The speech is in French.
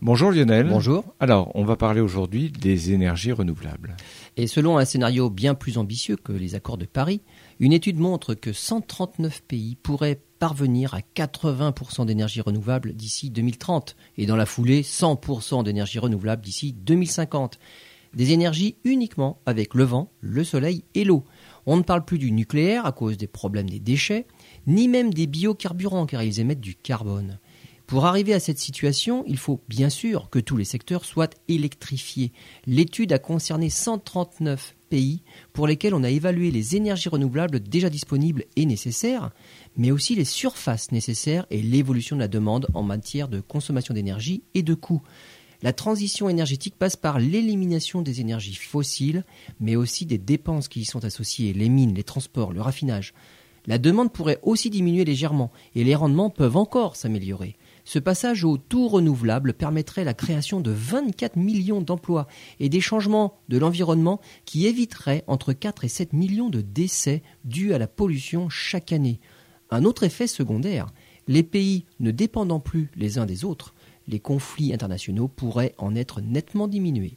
Bonjour Lionel. Bonjour. Alors, on va parler aujourd'hui des énergies renouvelables. Et selon un scénario bien plus ambitieux que les accords de Paris, une étude montre que 139 pays pourraient parvenir à 80% d'énergie renouvelable d'ici 2030 et dans la foulée 100% d'énergie renouvelable d'ici 2050. Des énergies uniquement avec le vent, le soleil et l'eau. On ne parle plus du nucléaire à cause des problèmes des déchets, ni même des biocarburants car ils émettent du carbone. Pour arriver à cette situation, il faut bien sûr que tous les secteurs soient électrifiés. L'étude a concerné 139 pays pour lesquels on a évalué les énergies renouvelables déjà disponibles et nécessaires, mais aussi les surfaces nécessaires et l'évolution de la demande en matière de consommation d'énergie et de coûts. La transition énergétique passe par l'élimination des énergies fossiles, mais aussi des dépenses qui y sont associées, les mines, les transports, le raffinage. La demande pourrait aussi diminuer légèrement et les rendements peuvent encore s'améliorer. Ce passage au tout renouvelable permettrait la création de 24 millions d'emplois et des changements de l'environnement qui éviteraient entre 4 et 7 millions de décès dus à la pollution chaque année. Un autre effet secondaire, les pays ne dépendant plus les uns des autres, les conflits internationaux pourraient en être nettement diminués.